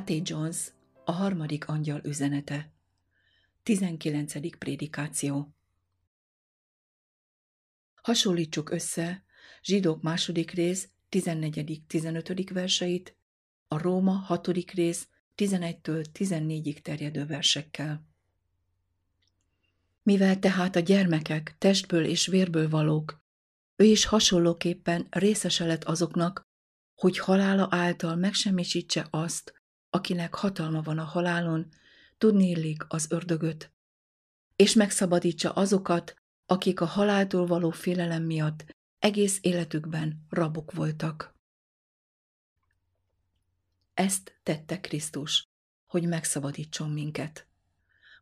A.T. Jones, a harmadik angyal üzenete. 19. prédikáció. Hasonlítsuk össze zsidók második rész 14.-15. verseit, a Róma hatodik rész 11-től 14-ig terjedő versekkel. Mivel tehát a gyermekek testből és vérből valók, ő is hasonlóképpen részese lett azoknak, hogy halála által megsemmisítse azt, akinek hatalma van a halálon, tudni illik az ördögöt, és megszabadítsa azokat, akik a haláltól való félelem miatt egész életükben rabok voltak. Ezt tette Krisztus, hogy megszabadítson minket.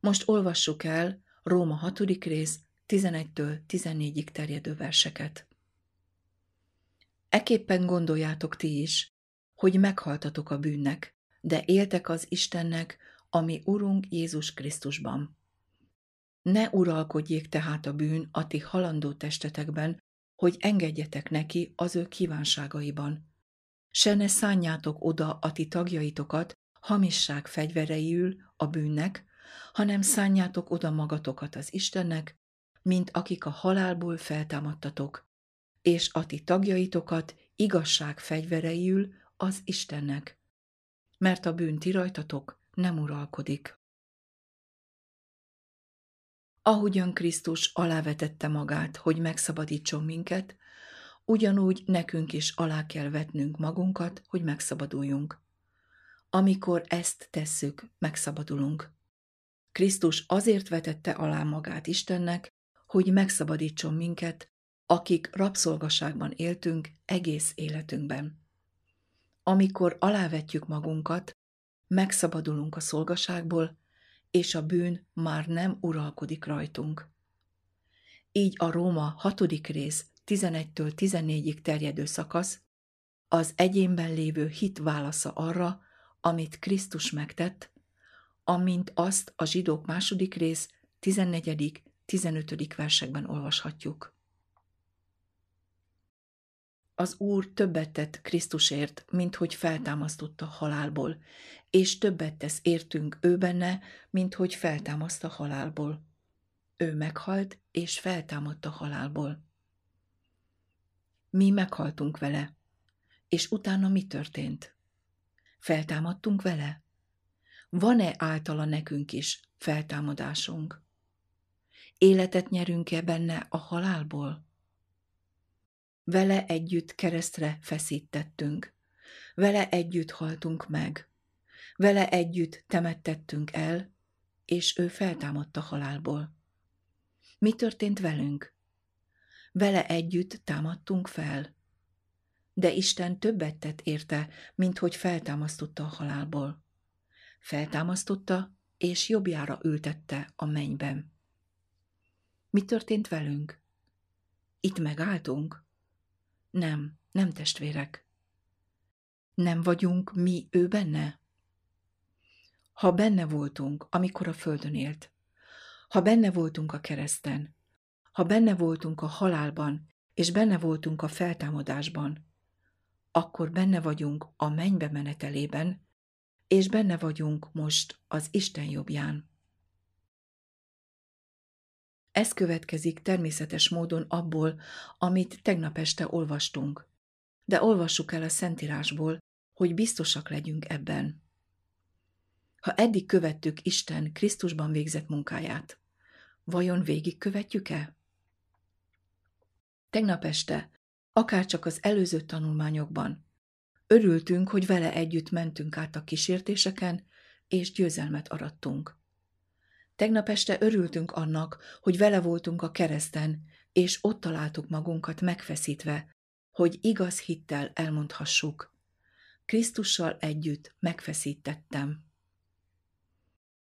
Most olvassuk el Róma 6. rész 11-től 14-ig terjedő verseket. Eképpen gondoljátok ti is, hogy meghaltatok a bűnnek, de éltek az Istennek, ami Urunk Jézus Krisztusban. Ne uralkodjék tehát a bűn a ti halandó testetekben, hogy engedjetek neki az ő kívánságaiban. Se ne szánjátok oda a ti tagjaitokat hamisság fegyvereiül a bűnnek, hanem szánjátok oda magatokat az Istennek, mint akik a halálból feltámadtatok, és a ti tagjaitokat igazság fegyvereiül az Istennek mert a bűn ti rajtatok nem uralkodik. Ahogyan Krisztus alávetette magát, hogy megszabadítson minket, ugyanúgy nekünk is alá kell vetnünk magunkat, hogy megszabaduljunk. Amikor ezt tesszük, megszabadulunk. Krisztus azért vetette alá magát Istennek, hogy megszabadítson minket, akik rabszolgaságban éltünk egész életünkben. Amikor alávetjük magunkat, megszabadulunk a szolgaságból, és a bűn már nem uralkodik rajtunk. Így a Róma hatodik rész 11-től 14-ig terjedő szakasz az egyénben lévő hit válasza arra, amit Krisztus megtett, amint azt a zsidók második rész 14. 15. versekben olvashatjuk. Az Úr többet tett Krisztusért, mint hogy feltámasztotta halálból, és többet tesz értünk ő benne, mint hogy feltámaszt a halálból. Ő meghalt, és feltámadt a halálból. Mi meghaltunk vele, és utána mi történt? Feltámadtunk vele? Van-e általa nekünk is feltámadásunk? Életet nyerünk-e benne a halálból? Vele együtt keresztre feszítettünk. Vele együtt haltunk meg. Vele együtt temettettünk el, és ő feltámadt a halálból. Mi történt velünk? Vele együtt támadtunk fel. De Isten többet tett érte, mint hogy feltámasztotta a halálból. Feltámasztotta, és jobbjára ültette a mennyben. Mi történt velünk? Itt megálltunk? Nem, nem testvérek. Nem vagyunk mi ő benne? Ha benne voltunk, amikor a földön élt, ha benne voltunk a kereszten, ha benne voltunk a halálban, és benne voltunk a feltámadásban, akkor benne vagyunk a mennybe menetelében, és benne vagyunk most az Isten jobbján. Ez következik természetes módon abból, amit tegnap este olvastunk. De olvassuk el a Szentírásból, hogy biztosak legyünk ebben. Ha eddig követtük Isten Krisztusban végzett munkáját, vajon végig követjük-e? Tegnap este, akárcsak az előző tanulmányokban, örültünk, hogy vele együtt mentünk át a kísértéseken, és győzelmet arattunk. Tegnap este örültünk annak, hogy vele voltunk a kereszten, és ott találtuk magunkat megfeszítve, hogy igaz hittel elmondhassuk. Krisztussal együtt megfeszítettem.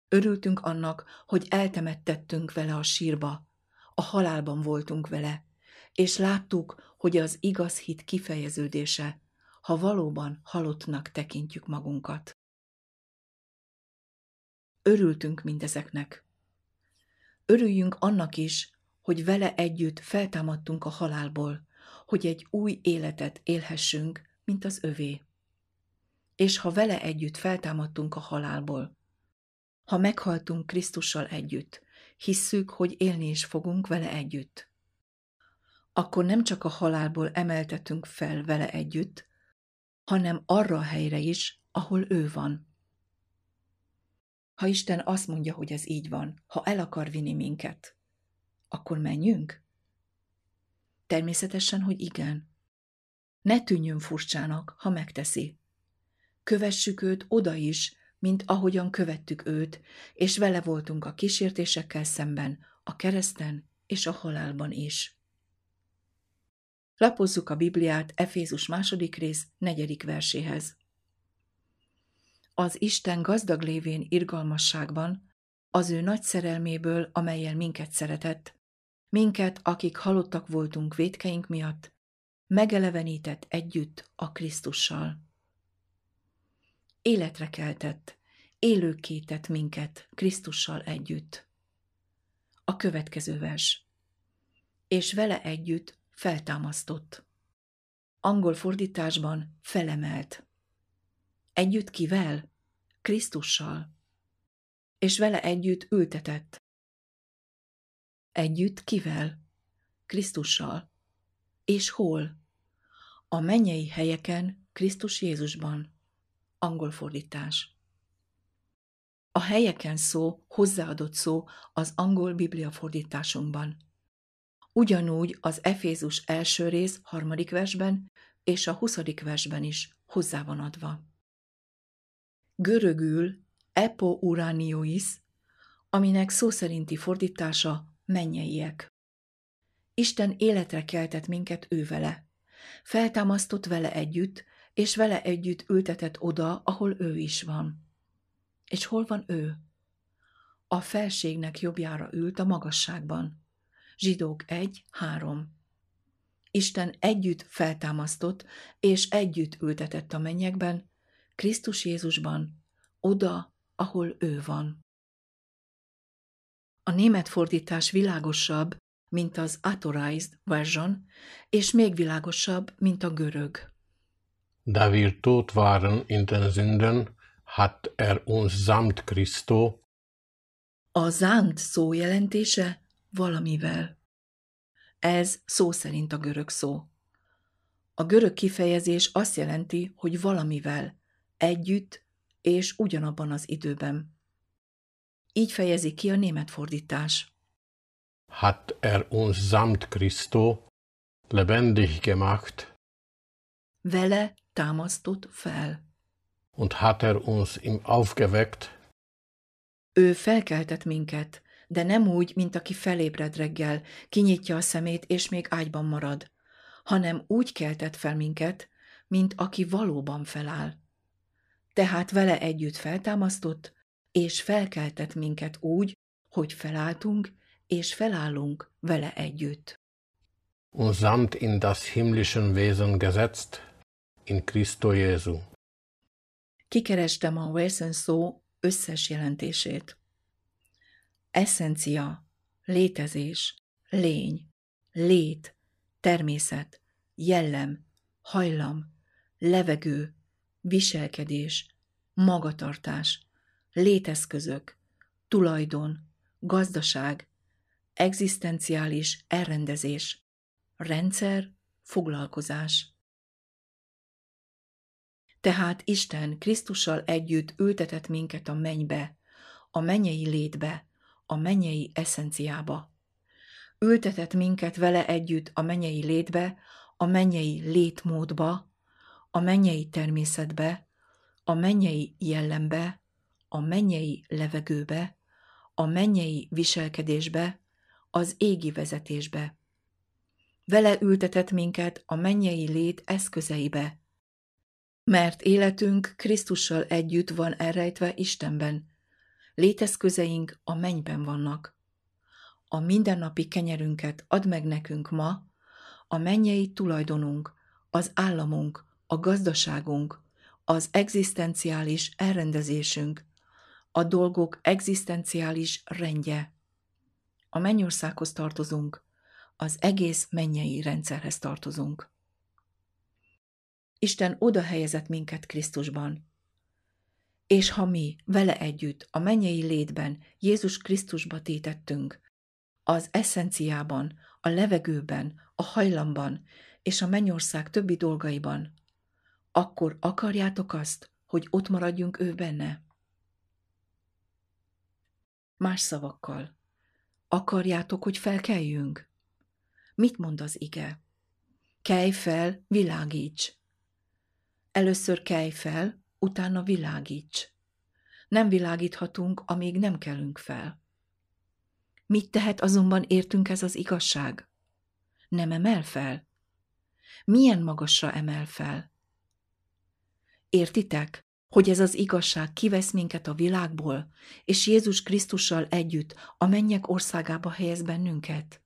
Örültünk annak, hogy eltemettettünk vele a sírba, a halálban voltunk vele, és láttuk, hogy az igaz hit kifejeződése, ha valóban halottnak tekintjük magunkat. Örültünk mindezeknek. Örüljünk annak is, hogy vele együtt feltámadtunk a halálból, hogy egy új életet élhessünk, mint az övé. és ha vele együtt feltámadtunk a halálból, ha meghaltunk Krisztussal együtt, hisszük, hogy élni is fogunk vele együtt, akkor nem csak a halálból emeltetünk fel vele együtt, hanem arra a helyre is, ahol ő van. Ha Isten azt mondja, hogy ez így van, ha el akar vinni minket, akkor menjünk? Természetesen, hogy igen. Ne tűnjön furcsának, ha megteszi. Kövessük őt oda is, mint ahogyan követtük őt, és vele voltunk a kísértésekkel szemben, a kereszten és a halálban is. Lapozzuk a Bibliát Efézus második rész negyedik verséhez. Az Isten gazdag lévén irgalmasságban, az ő nagy szerelméből, amelyel minket szeretett, minket, akik halottak voltunk védkeink miatt, megelevenített együtt a Krisztussal. Életre keltett, élőké tett minket Krisztussal együtt. A következő vers. És vele együtt feltámasztott. Angol fordításban felemelt. Együtt kivel? Krisztussal. És vele együtt ültetett. Együtt kivel? Krisztussal. És hol? A mennyei helyeken Krisztus Jézusban. Angol fordítás. A helyeken szó hozzáadott szó az angol biblia fordításunkban. Ugyanúgy az Efézus első rész harmadik versben és a huszadik versben is hozzá van adva. Görögül epo uraniois, aminek szó szerinti fordítása mennyeiek. Isten életre keltett minket ő vele. Feltámasztott vele együtt, és vele együtt ültetett oda, ahol ő is van. És hol van ő? A felségnek jobbjára ült a magasságban. Zsidók 1, 3. Isten együtt feltámasztott, és együtt ültetett a mennyekben, Krisztus Jézusban, oda, ahol ő van. A német fordítás világosabb, mint az Authorized Version, és még világosabb, mint a görög. Da wir tot waren in den Sünden, hat er uns samt Christo. A zánt szó jelentése valamivel. Ez szó szerint a görög szó. A görög kifejezés azt jelenti, hogy valamivel, együtt és ugyanabban az időben. Így fejezi ki a német fordítás. Hat er uns samt Christo lebendig gemacht. Vele támasztott fel. Und hat er uns im aufgeweckt. Ő felkeltett minket, de nem úgy, mint aki felébred reggel, kinyitja a szemét, és még ágyban marad, hanem úgy keltett fel minket, mint aki valóban feláll. Tehát vele együtt feltámasztott, és felkeltett minket úgy, hogy felálltunk, és felállunk vele együtt. Und samt in das himmlischen Wesen gesetzt, in Christo Jesu. Kikerestem a Wilson szó összes jelentését. Eszencia, létezés, lény, lét, természet, jellem, hajlam, levegő, viselkedés, magatartás, léteszközök, tulajdon, gazdaság, egzisztenciális elrendezés, rendszer, foglalkozás. Tehát Isten Krisztussal együtt ültetett minket a mennybe, a mennyei létbe, a mennyei eszenciába. Ültetett minket vele együtt a mennyei létbe, a mennyei létmódba, a mennyei természetbe, a mennyei jellembe, a mennyei levegőbe, a mennyei viselkedésbe, az égi vezetésbe. Vele ültetett minket a mennyei lét eszközeibe, mert életünk Krisztussal együtt van elrejtve Istenben. Léteszközeink a mennyben vannak. A mindennapi kenyerünket add meg nekünk ma, a mennyei tulajdonunk, az államunk, a gazdaságunk, az egzisztenciális elrendezésünk, a dolgok egzisztenciális rendje. A mennyországhoz tartozunk, az egész mennyei rendszerhez tartozunk. Isten oda helyezett minket Krisztusban. És ha mi vele együtt a mennyei létben Jézus Krisztusba tétettünk, az eszenciában, a levegőben, a hajlamban és a mennyország többi dolgaiban, akkor akarjátok azt, hogy ott maradjunk ő benne? Más szavakkal, akarjátok, hogy felkeljünk? Mit mond az ige? Kelj fel, világíts! Először kelj fel, utána világíts. Nem világíthatunk, amíg nem kelünk fel. Mit tehet azonban értünk ez az igazság? Nem emel fel? Milyen magasra emel fel? Értitek, hogy ez az igazság kivesz minket a világból, és Jézus Krisztussal együtt a mennyek országába helyez bennünket?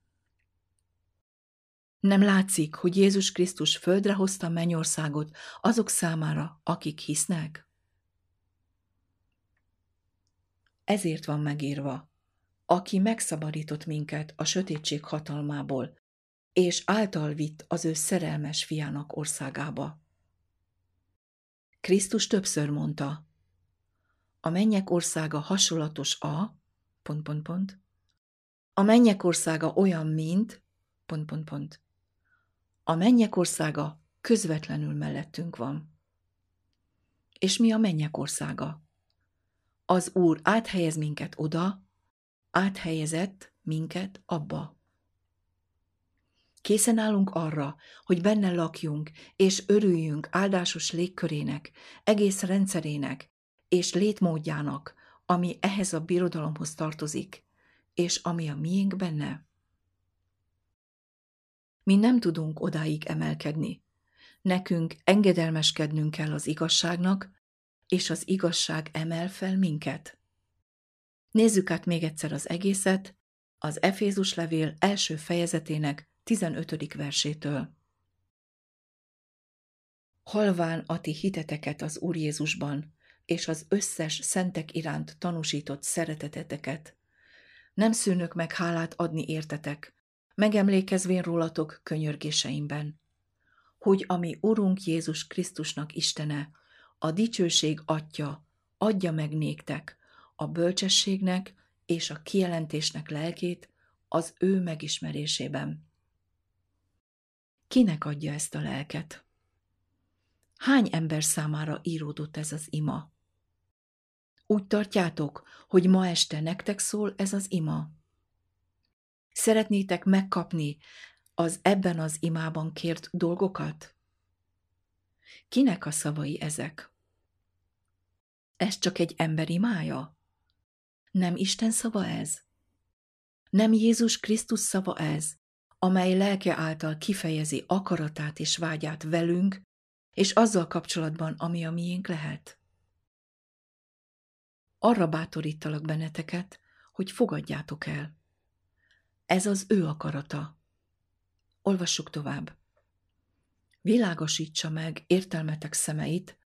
Nem látszik, hogy Jézus Krisztus földre hozta mennyországot azok számára, akik hisznek? Ezért van megírva, aki megszabadított minket a sötétség hatalmából, és által vitt az ő szerelmes fiának országába. Krisztus többször mondta, a mennyek országa hasonlatos a, pont, pont, pont, a mennyek országa olyan, mint, pont, pont, pont. A mennyek országa közvetlenül mellettünk van. És mi a mennyek országa? Az Úr áthelyez minket oda, áthelyezett minket abba. Készen állunk arra, hogy benne lakjunk, és örüljünk áldásos légkörének, egész rendszerének és létmódjának, ami ehhez a birodalomhoz tartozik, és ami a miénk benne. Mi nem tudunk odáig emelkedni. Nekünk engedelmeskednünk kell az igazságnak, és az igazság emel fel minket. Nézzük át még egyszer az egészet, az Efézus levél első fejezetének 15. versétől. Halván a ti hiteteket az Úr Jézusban, és az összes szentek iránt tanúsított szereteteteket. Nem szűnök meg hálát adni értetek, megemlékezvén rólatok könyörgéseimben, hogy ami Urunk Jézus Krisztusnak Istene, a dicsőség Atya, adja meg néktek a bölcsességnek és a kijelentésnek lelkét az ő megismerésében. Kinek adja ezt a lelket? Hány ember számára íródott ez az ima? Úgy tartjátok, hogy ma este nektek szól ez az ima? Szeretnétek megkapni az ebben az imában kért dolgokat? Kinek a szavai ezek? Ez csak egy ember imája? Nem Isten szava ez? Nem Jézus Krisztus szava ez, amely lelke által kifejezi akaratát és vágyát velünk, és azzal kapcsolatban, ami a miénk lehet? Arra bátorítalak benneteket, hogy fogadjátok el. Ez az ő akarata. Olvassuk tovább. Világosítsa meg értelmetek szemeit,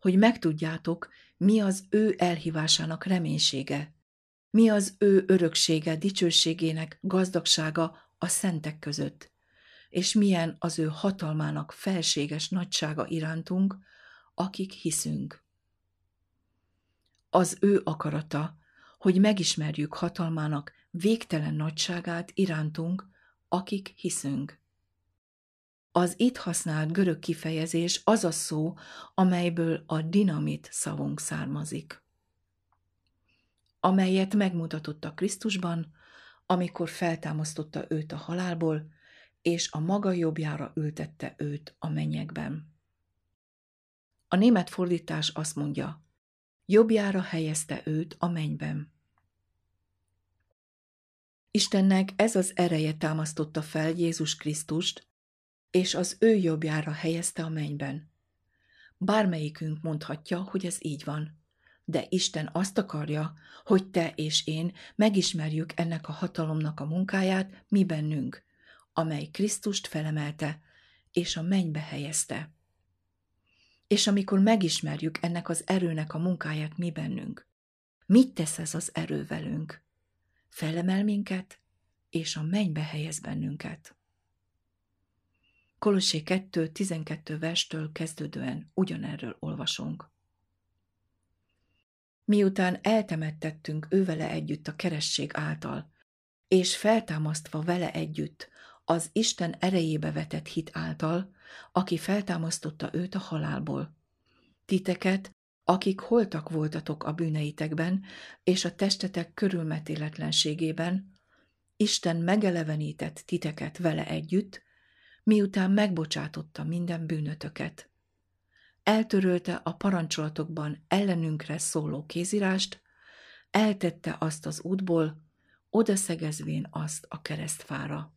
hogy megtudjátok, mi az ő elhívásának reménysége, mi az ő öröksége, dicsőségének gazdagsága a szentek között, és milyen az ő hatalmának felséges nagysága irántunk, akik hiszünk. Az ő akarata, hogy megismerjük hatalmának végtelen nagyságát irántunk, akik hiszünk. Az itt használt görög kifejezés az a szó, amelyből a dinamit szavunk származik, amelyet megmutatott a Krisztusban, amikor feltámasztotta őt a halálból, és a maga jobbjára ültette őt a mennyekben. A német fordítás azt mondja, jobbjára helyezte őt a mennyben. Istennek ez az ereje támasztotta fel Jézus Krisztust, és az ő jobbjára helyezte a mennyben. Bármelyikünk mondhatja, hogy ez így van, de Isten azt akarja, hogy te és én megismerjük ennek a hatalomnak a munkáját mi bennünk, amely Krisztust felemelte, és a mennybe helyezte. És amikor megismerjük ennek az erőnek a munkáját mi bennünk, mit tesz ez az erő velünk? felemel minket, és a mennybe helyez bennünket. Kolossé 2.12 verstől kezdődően ugyanerről olvasunk. Miután eltemettettünk ővele együtt a keresség által, és feltámasztva vele együtt az Isten erejébe vetett hit által, aki feltámasztotta őt a halálból. Titeket, akik holtak voltatok a bűneitekben és a testetek körülmetéletlenségében, Isten megelevenített titeket vele együtt, miután megbocsátotta minden bűnötöket. Eltörölte a parancsolatokban ellenünkre szóló kézirást, eltette azt az útból, odaszegezvén azt a keresztfára.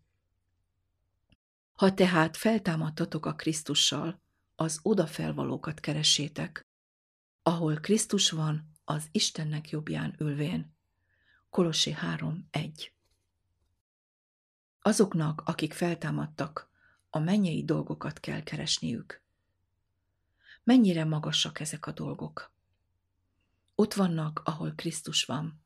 Ha tehát feltámadtatok a Krisztussal, az odafelvalókat keressétek, ahol Krisztus van, az Istennek jobbján ülvén. Kolossi 3.1 Azoknak, akik feltámadtak, a mennyei dolgokat kell keresniük. Mennyire magasak ezek a dolgok? Ott vannak, ahol Krisztus van.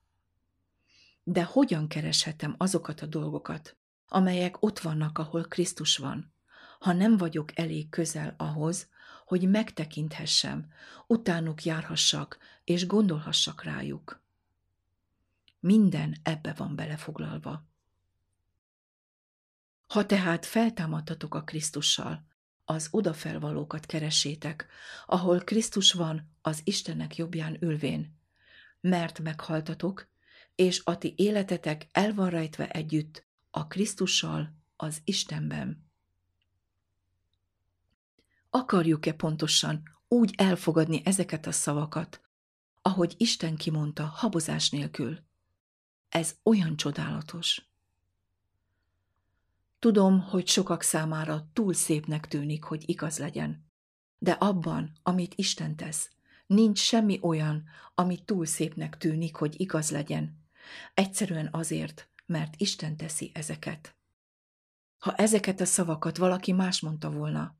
De hogyan kereshetem azokat a dolgokat, amelyek ott vannak, ahol Krisztus van, ha nem vagyok elég közel ahhoz, hogy megtekinthessem, utánuk járhassak és gondolhassak rájuk. Minden ebbe van belefoglalva. Ha tehát feltámadtatok a Krisztussal, az odafelvalókat keresétek, ahol Krisztus van az Istennek jobbján ülvén, mert meghaltatok, és a ti életetek el van rejtve együtt a Krisztussal az Istenben. Akarjuk-e pontosan úgy elfogadni ezeket a szavakat, ahogy Isten kimondta habozás nélkül? Ez olyan csodálatos. Tudom, hogy sokak számára túl szépnek tűnik, hogy igaz legyen. De abban, amit Isten tesz, nincs semmi olyan, ami túl szépnek tűnik, hogy igaz legyen. Egyszerűen azért, mert Isten teszi ezeket. Ha ezeket a szavakat valaki más mondta volna,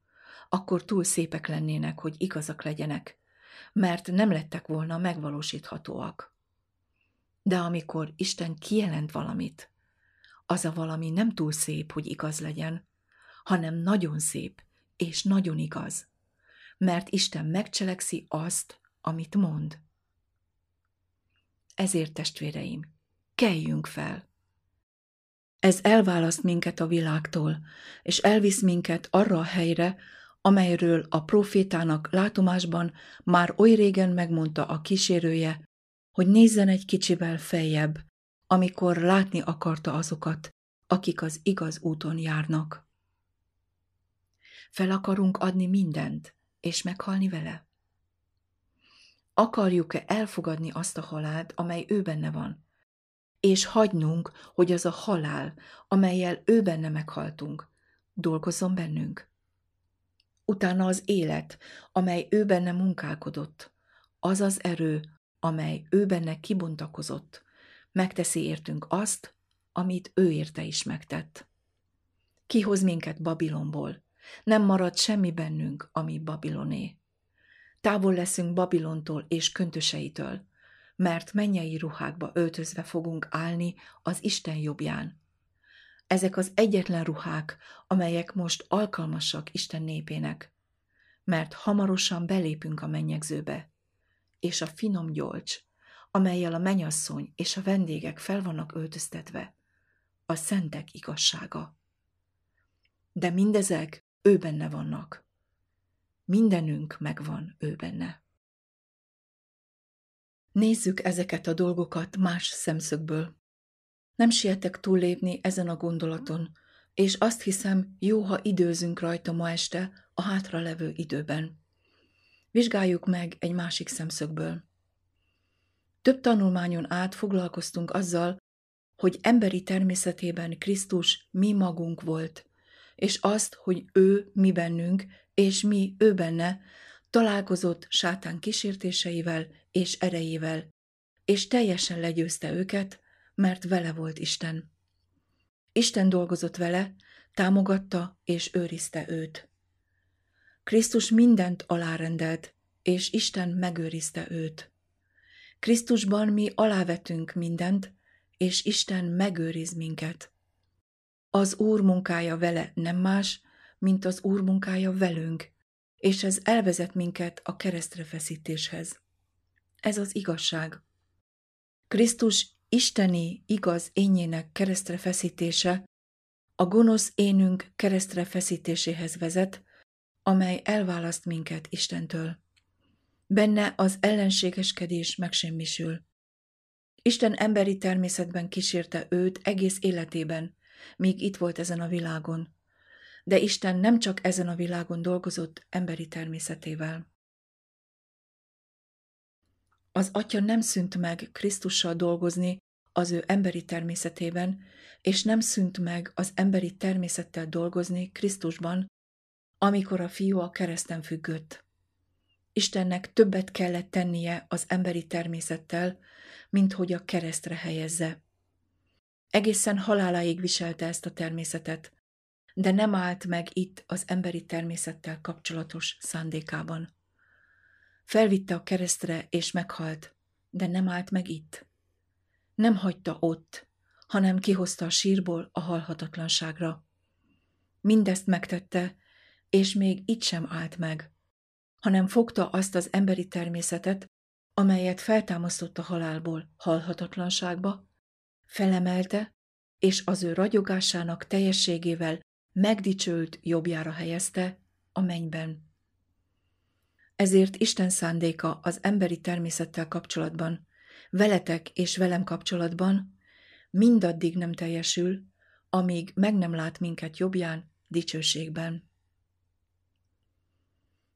akkor túl szépek lennének, hogy igazak legyenek, mert nem lettek volna megvalósíthatóak. De amikor Isten kijelent valamit, az a valami nem túl szép, hogy igaz legyen, hanem nagyon szép és nagyon igaz, mert Isten megcselekszi azt, amit mond. Ezért, testvéreim, keljünk fel! Ez elválaszt minket a világtól, és elvisz minket arra a helyre, amelyről a profétának látomásban már oly régen megmondta a kísérője, hogy nézzen egy kicsivel feljebb, amikor látni akarta azokat, akik az igaz úton járnak. Fel akarunk adni mindent, és meghalni vele? Akarjuk-e elfogadni azt a halált, amely ő benne van, és hagynunk, hogy az a halál, amelyel ő benne meghaltunk, dolgozzon bennünk? Utána az élet, amely ő benne munkálkodott, az az erő, amely ő benne kibontakozott, megteszi értünk azt, amit ő érte is megtett. Kihoz minket Babilonból, nem marad semmi bennünk, ami Babiloné. Távol leszünk Babilontól és köntöseitől, mert mennyei ruhákba öltözve fogunk állni az Isten jobbján. Ezek az egyetlen ruhák, amelyek most alkalmasak Isten népének, mert hamarosan belépünk a mennyegzőbe, és a finom gyolcs, amelyel a menyasszony és a vendégek fel vannak öltöztetve, a szentek igazsága. De mindezek ő benne vannak. Mindenünk megvan ő benne. Nézzük ezeket a dolgokat más szemszögből. Nem sietek túllépni ezen a gondolaton, és azt hiszem, jó, ha időzünk rajta ma este a hátra levő időben. Vizsgáljuk meg egy másik szemszögből. Több tanulmányon át foglalkoztunk azzal, hogy emberi természetében Krisztus mi magunk volt, és azt, hogy ő mi bennünk, és mi ő benne, találkozott sátán kísértéseivel és erejével, és teljesen legyőzte őket, mert vele volt Isten. Isten dolgozott vele, támogatta és őrizte őt. Krisztus mindent alárendelt, és Isten megőrizte őt. Krisztusban mi alávetünk mindent, és Isten megőriz minket. Az Úr munkája vele nem más, mint az Úr munkája velünk, és ez elvezet minket a keresztre feszítéshez. Ez az igazság. Krisztus isteni igaz énjének keresztre feszítése a gonosz énünk keresztre feszítéséhez vezet, amely elválaszt minket Istentől. Benne az ellenségeskedés megsemmisül. Isten emberi természetben kísérte őt egész életében, míg itt volt ezen a világon. De Isten nem csak ezen a világon dolgozott emberi természetével. Az Atya nem szűnt meg Krisztussal dolgozni az ő emberi természetében, és nem szűnt meg az emberi természettel dolgozni Krisztusban, amikor a fiú a kereszten függött. Istennek többet kellett tennie az emberi természettel, mint hogy a keresztre helyezze. Egészen haláláig viselte ezt a természetet, de nem állt meg itt az emberi természettel kapcsolatos szándékában. Felvitte a keresztre és meghalt, de nem állt meg itt. Nem hagyta ott, hanem kihozta a sírból a halhatatlanságra. Mindezt megtette, és még itt sem állt meg, hanem fogta azt az emberi természetet, amelyet feltámasztott a halálból halhatatlanságba, felemelte, és az ő ragyogásának teljességével megdicsőlt jobbjára helyezte a mennyben. Ezért Isten szándéka az emberi természettel kapcsolatban, veletek és velem kapcsolatban mindaddig nem teljesül, amíg meg nem lát minket jobbján, dicsőségben.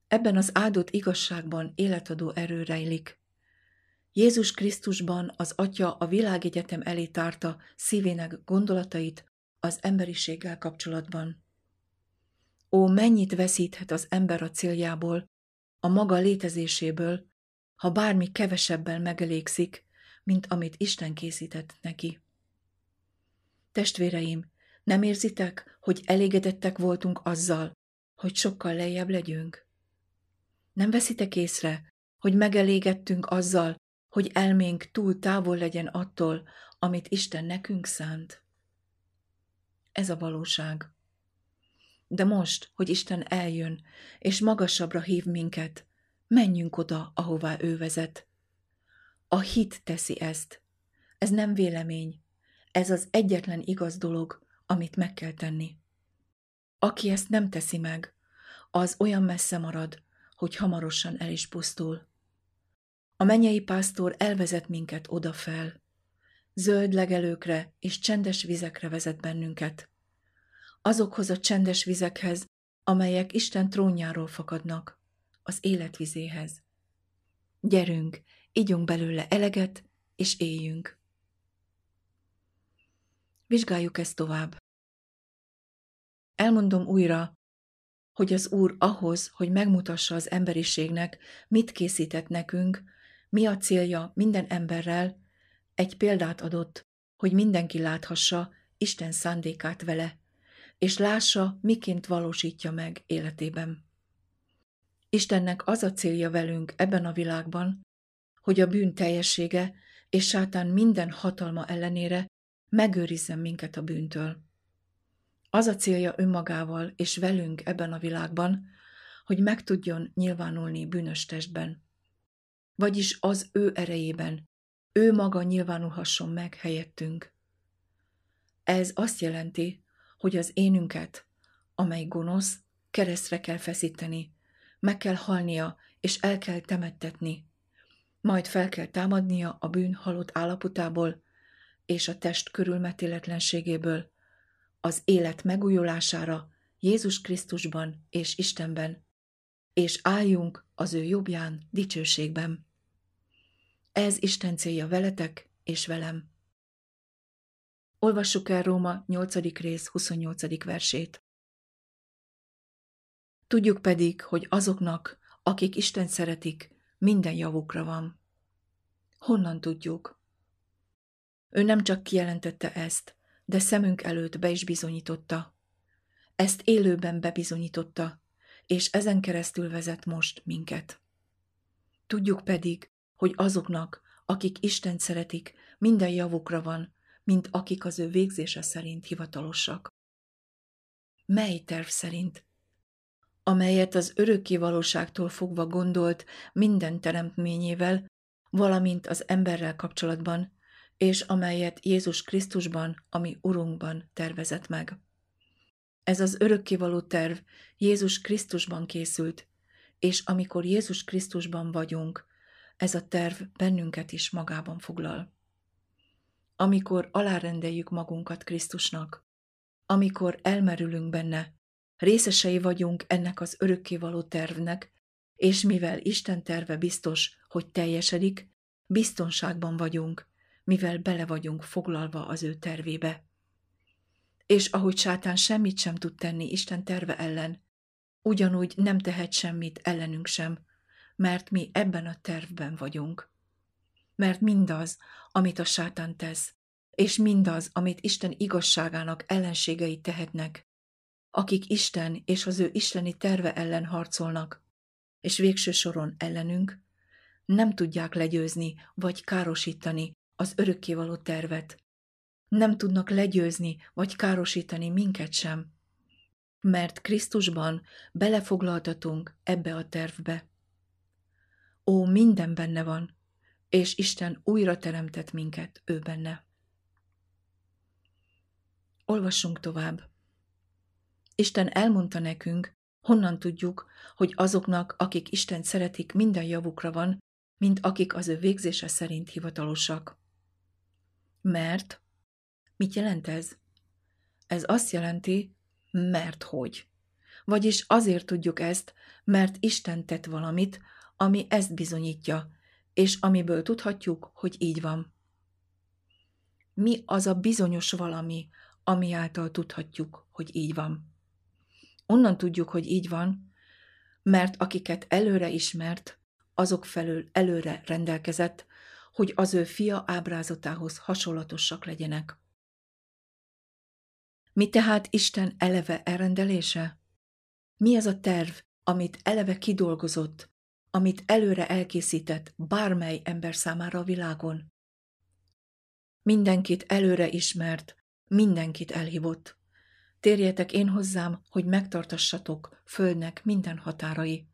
Ebben az áldott igazságban életadó erő rejlik. Jézus Krisztusban az Atya a világegyetem elé tárta szívének gondolatait az emberiséggel kapcsolatban. Ó, mennyit veszíthet az ember a céljából, a maga létezéséből, ha bármi kevesebben megelégszik, mint amit Isten készített neki. Testvéreim, nem érzitek, hogy elégedettek voltunk azzal, hogy sokkal lejjebb legyünk? Nem veszitek észre, hogy megelégettünk azzal, hogy elménk túl távol legyen attól, amit Isten nekünk szánt? Ez a valóság. De most, hogy Isten eljön, és magasabbra hív minket, menjünk oda, ahová ő vezet. A hit teszi ezt. Ez nem vélemény. Ez az egyetlen igaz dolog, amit meg kell tenni. Aki ezt nem teszi meg, az olyan messze marad, hogy hamarosan el is pusztul. A menyei pásztor elvezet minket odafel. Zöld legelőkre és csendes vizekre vezet bennünket. Azokhoz a csendes vizekhez, amelyek Isten trónjáról fakadnak, az életvizéhez. Gyerünk, igyunk belőle eleget, és éljünk. Vizsgáljuk ezt tovább. Elmondom újra, hogy az Úr ahhoz, hogy megmutassa az emberiségnek, mit készített nekünk, mi a célja minden emberrel, egy példát adott, hogy mindenki láthassa Isten szándékát vele, és lássa, miként valósítja meg életében. Istennek az a célja velünk ebben a világban, hogy a bűn teljessége és sátán minden hatalma ellenére megőrizzen minket a bűntől. Az a célja önmagával és velünk ebben a világban, hogy meg tudjon nyilvánulni bűnös testben. Vagyis az ő erejében, ő maga nyilvánulhasson meg helyettünk. Ez azt jelenti, hogy az énünket, amely gonosz, keresztre kell feszíteni, meg kell halnia és el kell temettetni, majd fel kell támadnia a bűn halott állapotából és a test körülmetéletlenségéből, az élet megújulására Jézus Krisztusban és Istenben, és álljunk az ő jobbján dicsőségben. Ez Isten célja veletek és velem. Olvassuk el Róma 8. rész 28. versét. Tudjuk pedig, hogy azoknak, akik Isten szeretik, minden javukra van. Honnan tudjuk? Ő nem csak kijelentette ezt, de szemünk előtt be is bizonyította. Ezt élőben bebizonyította, és ezen keresztül vezet most minket. Tudjuk pedig, hogy azoknak, akik Isten szeretik, minden javukra van, mint akik az ő végzése szerint hivatalosak. Mely terv szerint? Amelyet az örökké valóságtól fogva gondolt minden teremtményével, valamint az emberrel kapcsolatban, és amelyet Jézus Krisztusban, ami Urunkban tervezett meg. Ez az örökkivaló terv Jézus Krisztusban készült, és amikor Jézus Krisztusban vagyunk, ez a terv bennünket is magában foglal. Amikor alárendeljük magunkat Krisztusnak, amikor elmerülünk benne, részesei vagyunk ennek az örökkévaló tervnek, és mivel Isten terve biztos, hogy teljesedik, biztonságban vagyunk, mivel bele vagyunk foglalva az ő tervébe. És ahogy sátán semmit sem tud tenni Isten terve ellen, ugyanúgy nem tehet semmit ellenünk sem, mert mi ebben a tervben vagyunk. Mert mindaz, amit a sátán tesz, és mindaz, amit Isten igazságának ellenségei tehetnek, akik Isten és az ő isteni terve ellen harcolnak, és végső soron ellenünk, nem tudják legyőzni vagy károsítani az örökkévaló tervet. Nem tudnak legyőzni vagy károsítani minket sem, mert Krisztusban belefoglaltatunk ebbe a tervbe. Ó, minden benne van, és Isten újra teremtett minket ő benne. Olvassunk tovább. Isten elmondta nekünk, honnan tudjuk, hogy azoknak, akik Isten szeretik, minden javukra van, mint akik az ő végzése szerint hivatalosak. Mert mit jelent ez? Ez azt jelenti, mert hogy. Vagyis azért tudjuk ezt, mert Isten tett valamit, ami ezt bizonyítja, és amiből tudhatjuk, hogy így van. Mi az a bizonyos valami, ami által tudhatjuk, hogy így van? Onnan tudjuk, hogy így van, mert akiket előre ismert, azok felől előre rendelkezett, hogy az ő fia ábrázatához hasonlatosak legyenek. Mi tehát Isten eleve elrendelése? Mi az a terv, amit eleve kidolgozott, amit előre elkészített bármely ember számára a világon? Mindenkit előre ismert, mindenkit elhívott. Térjetek én hozzám, hogy megtartassatok földnek minden határai.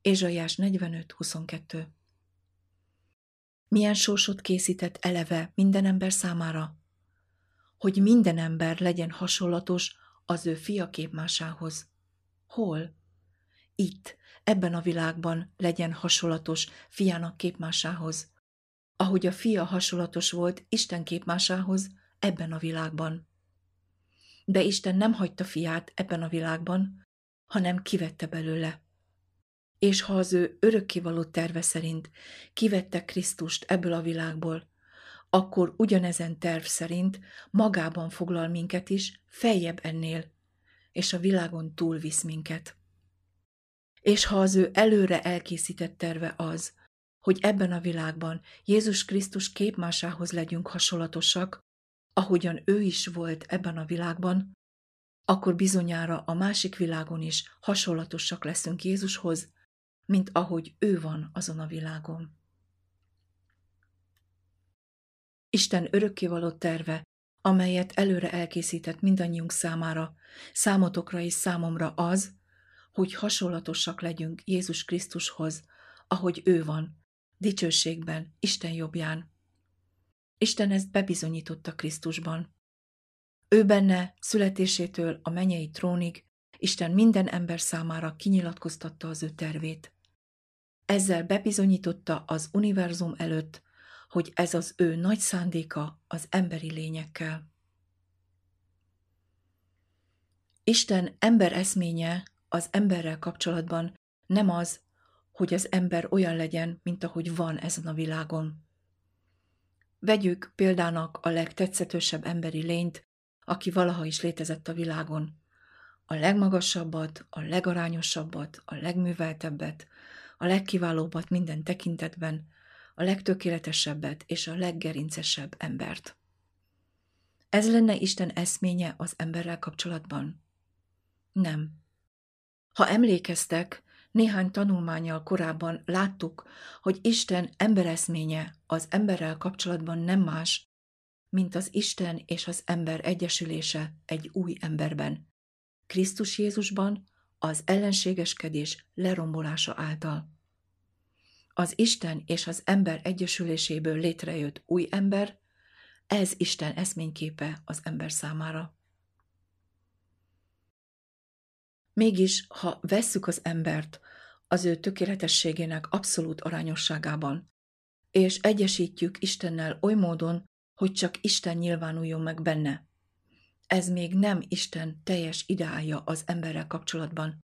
Ézsaiás 45.22 Milyen sorsot készített eleve minden ember számára? Hogy minden ember legyen hasonlatos az ő fia képmásához. Hol? Itt, ebben a világban legyen hasonlatos fiának képmásához. Ahogy a fia hasonlatos volt Isten képmásához ebben a világban. De Isten nem hagyta fiát ebben a világban, hanem kivette belőle és ha az ő örökkivaló terve szerint kivette Krisztust ebből a világból, akkor ugyanezen terv szerint magában foglal minket is, feljebb ennél, és a világon túl visz minket. És ha az ő előre elkészített terve az, hogy ebben a világban Jézus Krisztus képmásához legyünk hasonlatosak, ahogyan ő is volt ebben a világban, akkor bizonyára a másik világon is hasonlatosak leszünk Jézushoz, mint ahogy ő van azon a világon. Isten örökkévaló terve, amelyet előre elkészített mindannyiunk számára, számotokra és számomra az, hogy hasonlatosak legyünk Jézus Krisztushoz, ahogy ő van, dicsőségben, Isten jobbján. Isten ezt bebizonyította Krisztusban. Ő benne születésétől a menyei trónig Isten minden ember számára kinyilatkoztatta az ő tervét. Ezzel bebizonyította az univerzum előtt, hogy ez az ő nagy szándéka az emberi lényekkel. Isten ember eszménye az emberrel kapcsolatban nem az, hogy az ember olyan legyen, mint ahogy van ezen a világon. Vegyük példának a legtetszetősebb emberi lényt, aki valaha is létezett a világon. A legmagasabbat, a legarányosabbat, a legműveltebbet, a legkiválóbbat minden tekintetben, a legtökéletesebbet és a leggerincesebb embert. Ez lenne Isten eszménye az emberrel kapcsolatban? Nem. Ha emlékeztek, néhány tanulmányal korábban láttuk, hogy Isten embereszménye az emberrel kapcsolatban nem más, mint az Isten és az ember egyesülése egy új emberben, Krisztus Jézusban, az ellenségeskedés lerombolása által. az Isten és az ember egyesüléséből létrejött új ember, ez Isten eszményképe az ember számára. Mégis, ha vesszük az embert az ő tökéletességének abszolút arányosságában, és egyesítjük Istennel oly módon, hogy csak Isten nyilvánuljon meg benne, ez még nem Isten teljes ideája az emberrel kapcsolatban,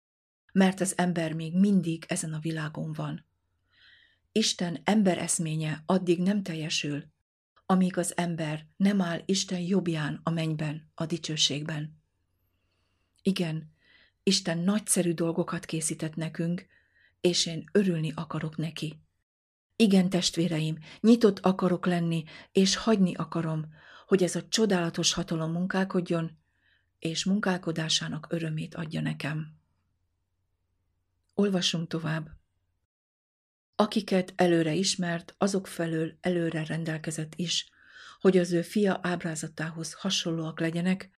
mert az ember még mindig ezen a világon van. Isten ember eszménye addig nem teljesül, amíg az ember nem áll Isten jobbján a mennyben, a dicsőségben. Igen, Isten nagyszerű dolgokat készített nekünk, és én örülni akarok neki. Igen, testvéreim, nyitott akarok lenni, és hagyni akarom, hogy ez a csodálatos hatalom munkálkodjon, és munkálkodásának örömét adja nekem. Olvasunk tovább. Akiket előre ismert, azok felől előre rendelkezett is, hogy az ő fia ábrázatához hasonlóak legyenek,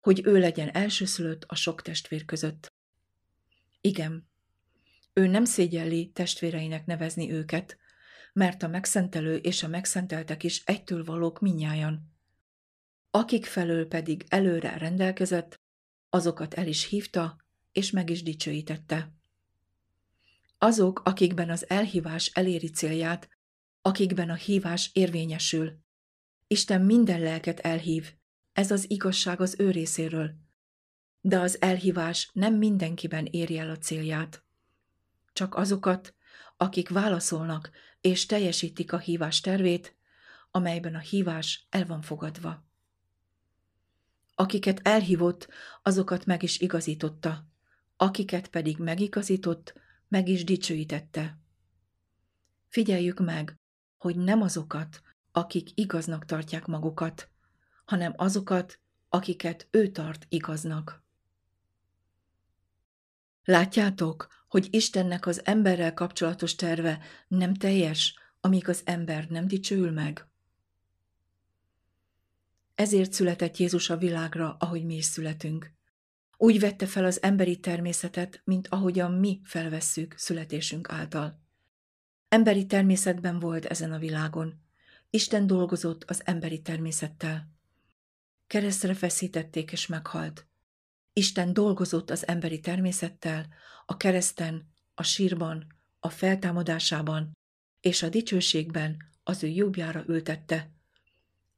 hogy ő legyen elsőszülött a sok testvér között. Igen, ő nem szégyelli testvéreinek nevezni őket, mert a megszentelő és a megszenteltek is egytől valók minnyájan. Akik felől pedig előre rendelkezett, azokat el is hívta, és meg is dicsőítette. Azok, akikben az elhívás eléri célját, akikben a hívás érvényesül. Isten minden lelket elhív, ez az igazság az ő részéről. De az elhívás nem mindenkiben éri el a célját. Csak azokat, akik válaszolnak és teljesítik a hívás tervét, amelyben a hívás el van fogadva. Akiket elhívott, azokat meg is igazította, akiket pedig megigazított, meg is dicsőítette. Figyeljük meg, hogy nem azokat, akik igaznak tartják magukat, hanem azokat, akiket ő tart igaznak. Látjátok, hogy Istennek az emberrel kapcsolatos terve nem teljes, amíg az ember nem dicsőül meg? Ezért született Jézus a világra, ahogy mi is születünk. Úgy vette fel az emberi természetet, mint ahogyan mi felvesszük születésünk által. Emberi természetben volt ezen a világon. Isten dolgozott az emberi természettel. Keresztre feszítették és meghalt. Isten dolgozott az emberi természettel, a kereszten, a sírban, a feltámadásában és a dicsőségben az ő jobbjára ültette.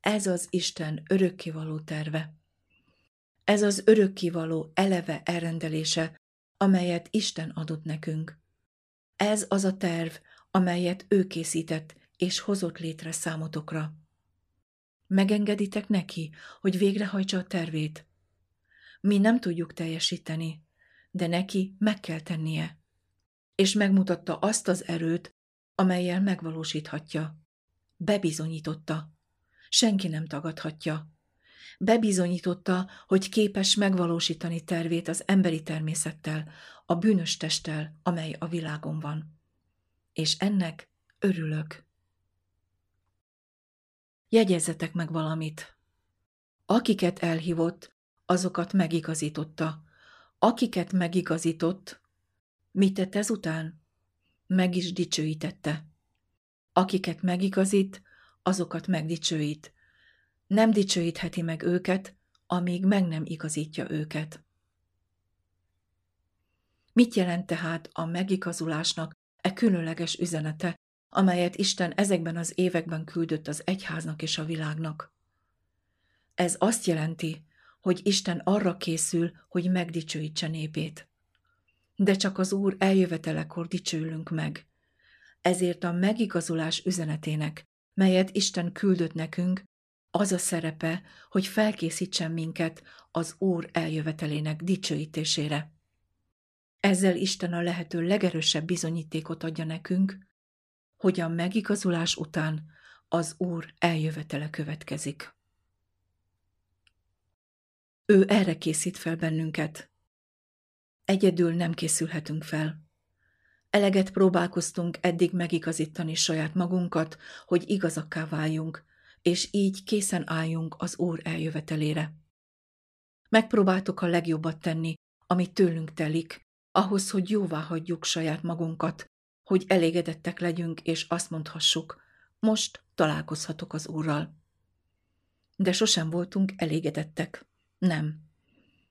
Ez az Isten örökkivaló terve. Ez az örökkivaló eleve elrendelése, amelyet Isten adott nekünk. Ez az a terv, amelyet ő készített és hozott létre számotokra. Megengeditek neki, hogy végrehajtsa a tervét. Mi nem tudjuk teljesíteni, de neki meg kell tennie. És megmutatta azt az erőt, amelyel megvalósíthatja. Bebizonyította. Senki nem tagadhatja. Bebizonyította, hogy képes megvalósítani tervét az emberi természettel, a bűnös testtel, amely a világon van. És ennek örülök. Jegyezzetek meg valamit. Akiket elhívott, azokat megigazította. Akiket megigazított, mit tett ezután? Meg is dicsőítette. Akiket megigazít, azokat megdicsőít. Nem dicsőítheti meg őket, amíg meg nem igazítja őket. Mit jelent tehát a megigazulásnak e különleges üzenete, amelyet Isten ezekben az években küldött az egyháznak és a világnak? Ez azt jelenti, hogy Isten arra készül, hogy megdicsőítse népét. De csak az Úr eljövetelekor dicsőlünk meg. Ezért a megigazulás üzenetének, melyet Isten küldött nekünk, az a szerepe, hogy felkészítsen minket az Úr eljövetelének dicsőítésére. Ezzel Isten a lehető legerősebb bizonyítékot adja nekünk, hogy a megigazulás után az Úr eljövetele következik. Ő erre készít fel bennünket. Egyedül nem készülhetünk fel. Eleget próbálkoztunk eddig megigazítani saját magunkat, hogy igazakká váljunk, és így készen álljunk az Úr eljövetelére. Megpróbáltuk a legjobbat tenni, ami tőlünk telik, ahhoz, hogy jóvá hagyjuk saját magunkat, hogy elégedettek legyünk, és azt mondhassuk, most találkozhatok az Úrral. De sosem voltunk elégedettek. Nem.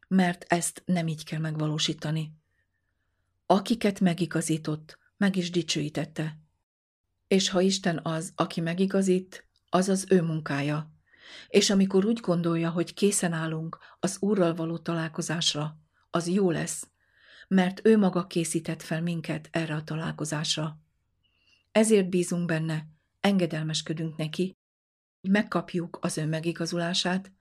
Mert ezt nem így kell megvalósítani. Akiket megigazított, meg is dicsőítette. És ha Isten az, aki megigazít, az az ő munkája. És amikor úgy gondolja, hogy készen állunk az Úrral való találkozásra, az jó lesz, mert ő maga készített fel minket erre a találkozásra. Ezért bízunk benne, engedelmeskedünk neki, hogy megkapjuk az ő megigazulását,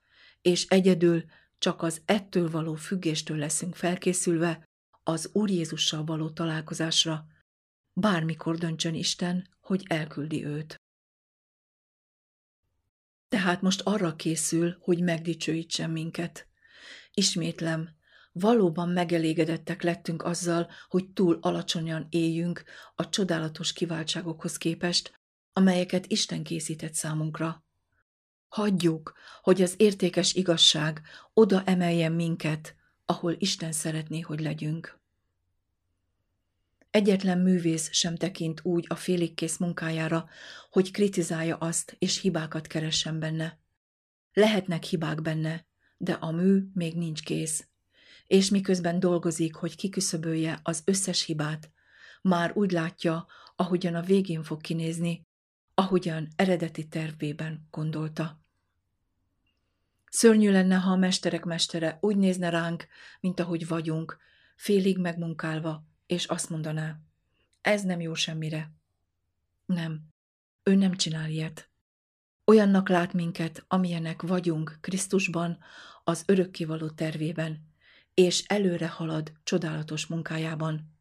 és egyedül csak az ettől való függéstől leszünk felkészülve az Úr Jézussal való találkozásra, bármikor döntsön Isten, hogy elküldi őt. Tehát most arra készül, hogy megdicsőítsen minket. Ismétlem, valóban megelégedettek lettünk azzal, hogy túl alacsonyan éljünk a csodálatos kiváltságokhoz képest, amelyeket Isten készített számunkra. Hagyjuk, hogy az értékes igazság oda emeljen minket, ahol Isten szeretné, hogy legyünk. Egyetlen művész sem tekint úgy a féligkész munkájára, hogy kritizálja azt és hibákat keressen benne. Lehetnek hibák benne, de a mű még nincs kész. És miközben dolgozik, hogy kiküszöbölje az összes hibát, már úgy látja, ahogyan a végén fog kinézni, ahogyan eredeti tervében gondolta. Szörnyű lenne, ha a mesterek mestere úgy nézne ránk, mint ahogy vagyunk, félig megmunkálva, és azt mondaná, ez nem jó semmire. Nem, ő nem csinál ilyet. Olyannak lát minket, amilyenek vagyunk Krisztusban, az örökkivaló tervében, és előre halad csodálatos munkájában.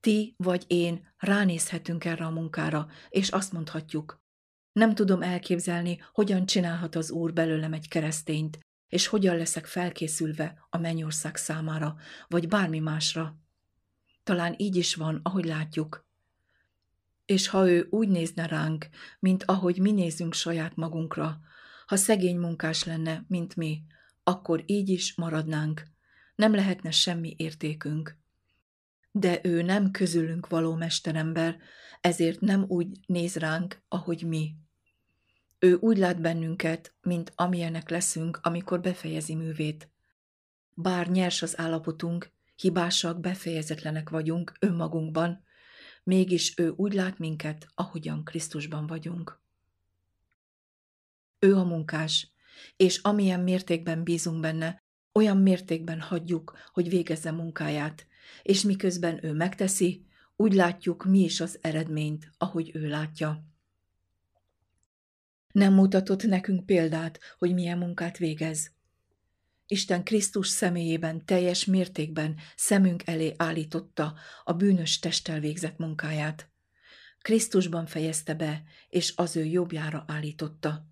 Ti vagy én ránézhetünk erre a munkára, és azt mondhatjuk, nem tudom elképzelni, hogyan csinálhat az Úr belőlem egy keresztényt, és hogyan leszek felkészülve a mennyország számára, vagy bármi másra. Talán így is van, ahogy látjuk. És ha ő úgy nézne ránk, mint ahogy mi nézünk saját magunkra, ha szegény munkás lenne, mint mi, akkor így is maradnánk. Nem lehetne semmi értékünk. De ő nem közülünk való mesterember, ezért nem úgy néz ránk, ahogy mi. Ő úgy lát bennünket, mint amilyenek leszünk, amikor befejezi művét. Bár nyers az állapotunk, hibásak, befejezetlenek vagyunk önmagunkban, mégis ő úgy lát minket, ahogyan Krisztusban vagyunk. Ő a munkás, és amilyen mértékben bízunk benne, olyan mértékben hagyjuk, hogy végezze munkáját, és miközben ő megteszi, úgy látjuk mi is az eredményt, ahogy ő látja. Nem mutatott nekünk példát, hogy milyen munkát végez. Isten Krisztus személyében teljes mértékben szemünk elé állította a bűnös testtel végzett munkáját. Krisztusban fejezte be, és az ő jobbjára állította.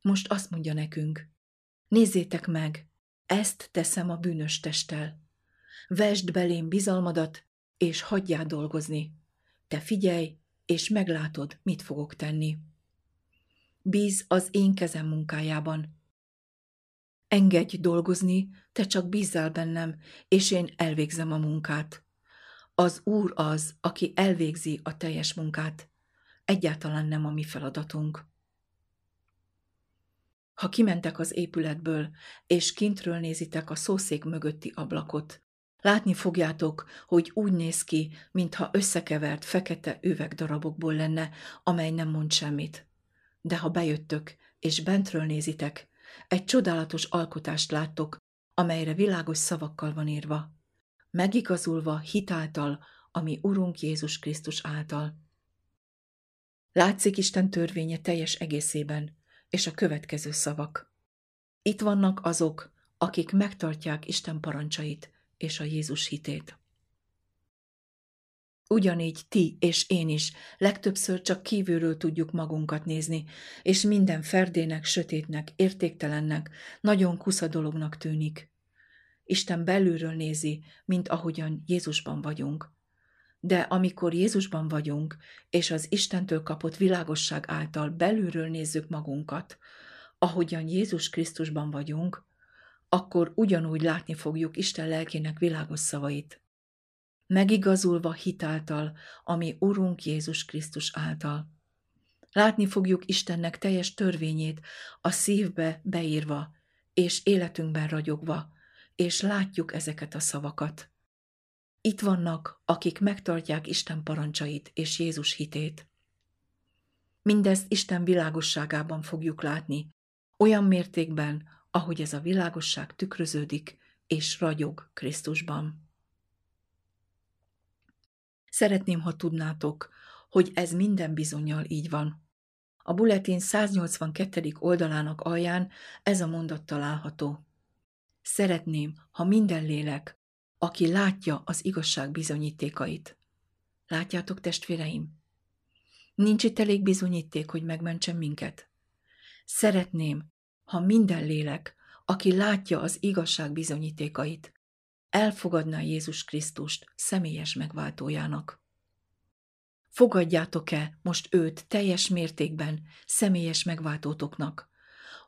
Most azt mondja nekünk, nézzétek meg, ezt teszem a bűnös testtel. Vesd belém bizalmadat, és hagyjál dolgozni. Te figyelj, és meglátod, mit fogok tenni. Bíz az én kezem munkájában, Engedj dolgozni, te csak bízzál bennem, és én elvégzem a munkát. Az Úr az, aki elvégzi a teljes munkát. Egyáltalán nem a mi feladatunk. Ha kimentek az épületből, és kintről nézitek a szószék mögötti ablakot, látni fogjátok, hogy úgy néz ki, mintha összekevert fekete üvegdarabokból lenne, amely nem mond semmit. De ha bejöttök, és bentről nézitek, egy csodálatos alkotást láttok, amelyre világos szavakkal van írva. Megigazulva hitáltal, ami Urunk Jézus Krisztus által. Látszik Isten törvénye teljes egészében, és a következő szavak. Itt vannak azok, akik megtartják Isten parancsait és a Jézus hitét. Ugyanígy ti és én is legtöbbször csak kívülről tudjuk magunkat nézni, és minden ferdének, sötétnek, értéktelennek, nagyon kusza dolognak tűnik. Isten belülről nézi, mint ahogyan Jézusban vagyunk. De amikor Jézusban vagyunk, és az Istentől kapott világosság által belülről nézzük magunkat, ahogyan Jézus Krisztusban vagyunk, akkor ugyanúgy látni fogjuk Isten lelkének világos szavait. Megigazulva hitáltal, ami Urunk Jézus Krisztus által. Látni fogjuk Istennek teljes törvényét a szívbe beírva, és életünkben ragyogva, és látjuk ezeket a szavakat. Itt vannak, akik megtartják Isten parancsait és Jézus hitét. Mindezt Isten világosságában fogjuk látni, olyan mértékben, ahogy ez a világosság tükröződik és ragyog Krisztusban. Szeretném, ha tudnátok, hogy ez minden bizonyal így van. A bulletin 182. oldalának alján ez a mondat található. Szeretném, ha minden lélek, aki látja az igazság bizonyítékait. Látjátok, testvéreim? Nincs itt elég bizonyíték, hogy megmentsen minket. Szeretném, ha minden lélek, aki látja az igazság bizonyítékait, elfogadná Jézus Krisztust személyes megváltójának. Fogadjátok-e most őt teljes mértékben személyes megváltótoknak,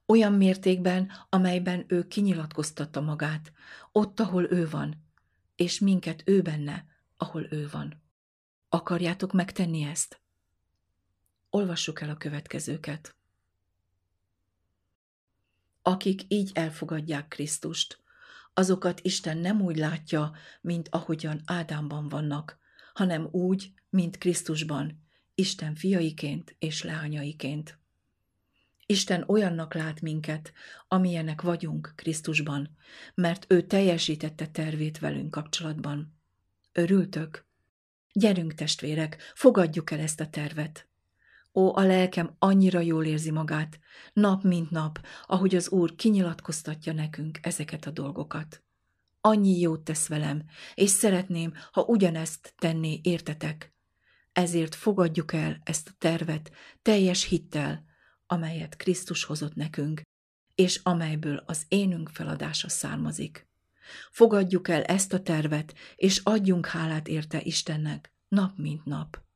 olyan mértékben, amelyben ő kinyilatkoztatta magát, ott, ahol ő van, és minket ő benne, ahol ő van. Akarjátok megtenni ezt? Olvassuk el a következőket. Akik így elfogadják Krisztust, azokat Isten nem úgy látja, mint ahogyan Ádámban vannak, hanem úgy, mint Krisztusban, Isten fiaiként és leányaiként. Isten olyannak lát minket, amilyenek vagyunk Krisztusban, mert ő teljesítette tervét velünk kapcsolatban. Örültök? Gyerünk, testvérek, fogadjuk el ezt a tervet. Ó, a lelkem annyira jól érzi magát, nap mint nap, ahogy az Úr kinyilatkoztatja nekünk ezeket a dolgokat. Annyi jót tesz velem, és szeretném, ha ugyanezt tenné, értetek. Ezért fogadjuk el ezt a tervet teljes hittel, amelyet Krisztus hozott nekünk, és amelyből az énünk feladása származik. Fogadjuk el ezt a tervet, és adjunk hálát érte Istennek, nap mint nap.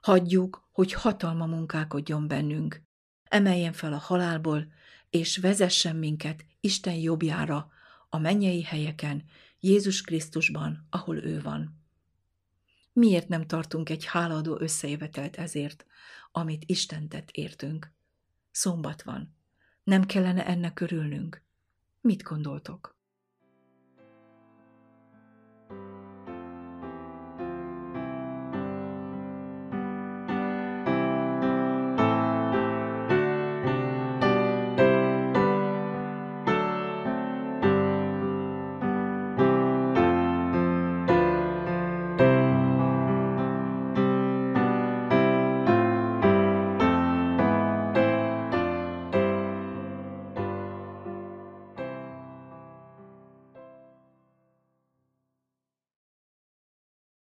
Hagyjuk, hogy hatalma munkálkodjon bennünk, emeljen fel a halálból, és vezessen minket Isten jobbjára, a mennyei helyeken, Jézus Krisztusban, ahol ő van. Miért nem tartunk egy háladó összejövetelt ezért, amit Isten tett értünk? Szombat van. Nem kellene ennek örülnünk? Mit gondoltok?